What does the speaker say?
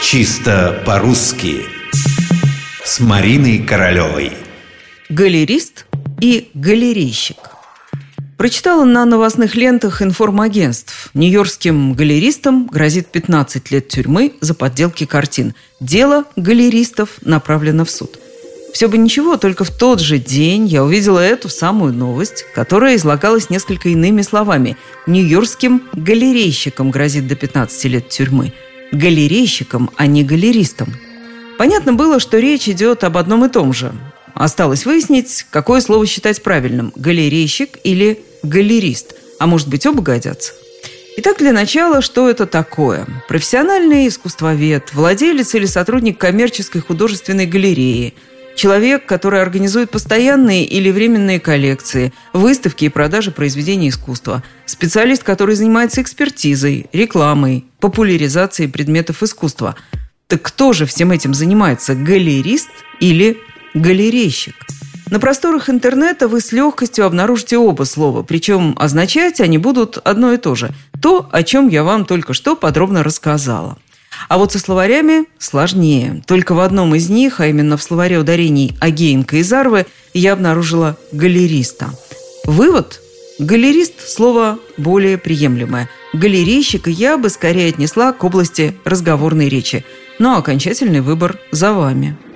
Чисто по-русски С Мариной Королевой Галерист и галерейщик Прочитала на новостных лентах информагентств. Нью-Йоркским галеристам грозит 15 лет тюрьмы за подделки картин. Дело галеристов направлено в суд – все бы ничего, только в тот же день я увидела эту самую новость, которая излагалась несколько иными словами. Нью-Йоркским галерейщикам грозит до 15 лет тюрьмы. Галерейщикам, а не галеристам. Понятно было, что речь идет об одном и том же. Осталось выяснить, какое слово считать правильным – галерейщик или галерист. А может быть, оба годятся. Итак, для начала, что это такое? Профессиональный искусствовед, владелец или сотрудник коммерческой художественной галереи – Человек, который организует постоянные или временные коллекции, выставки и продажи произведений искусства. Специалист, который занимается экспертизой, рекламой, популяризацией предметов искусства. Так кто же всем этим занимается? Галерист или галерейщик? На просторах интернета вы с легкостью обнаружите оба слова, причем означать они будут одно и то же. То, о чем я вам только что подробно рассказала. А вот со словарями сложнее. Только в одном из них, а именно в словаре ударений Агеенко и Зарвы, я обнаружила галериста. Вывод – галерист – слово более приемлемое. Галерейщика я бы скорее отнесла к области разговорной речи. Но окончательный выбор за вами –